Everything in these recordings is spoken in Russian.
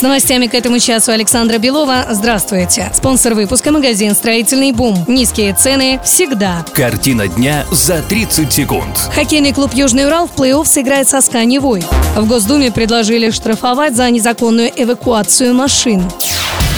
С новостями к этому часу Александра Белова. Здравствуйте. Спонсор выпуска магазин «Строительный бум». Низкие цены всегда. Картина дня за 30 секунд. Хоккейный клуб «Южный Урал» в плей-офф сыграет со СКА «Невой». В Госдуме предложили штрафовать за незаконную эвакуацию машин.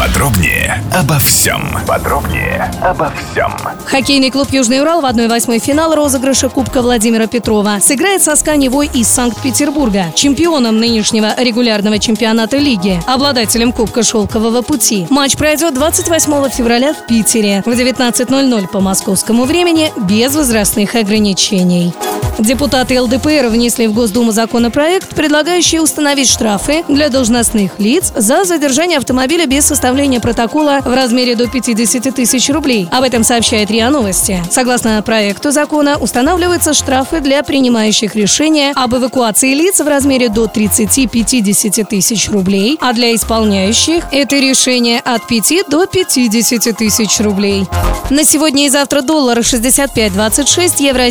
Подробнее обо всем. Подробнее обо всем. Хоккейный клуб «Южный Урал» в 1-8 финала розыгрыша Кубка Владимира Петрова сыграет со СКА «Невой» из Санкт-Петербурга, чемпионом нынешнего регулярного чемпионата лиги, обладателем Кубка Шелкового пути. Матч пройдет 28 февраля в Питере в 19.00 по московскому времени без возрастных ограничений. Депутаты ЛДПР внесли в Госдуму законопроект, предлагающий установить штрафы для должностных лиц за задержание автомобиля без составления протокола в размере до 50 тысяч рублей. Об этом сообщает РИА Новости. Согласно проекту закона, устанавливаются штрафы для принимающих решения об эвакуации лиц в размере до 30-50 тысяч рублей, а для исполняющих это решение от 5 до 50 тысяч рублей. На сегодня и завтра доллар 65.26, евро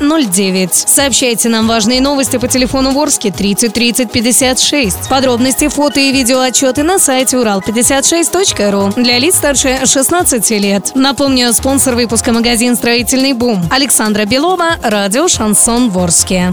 74.09. Сообщайте нам важные новости по телефону Ворске 30 30 56. Подробности, фото и видео отчеты на сайте урал56.ру для лиц старше 16 лет. Напомню, спонсор выпуска магазин «Строительный бум» Александра Белова, радио «Шансон Ворске».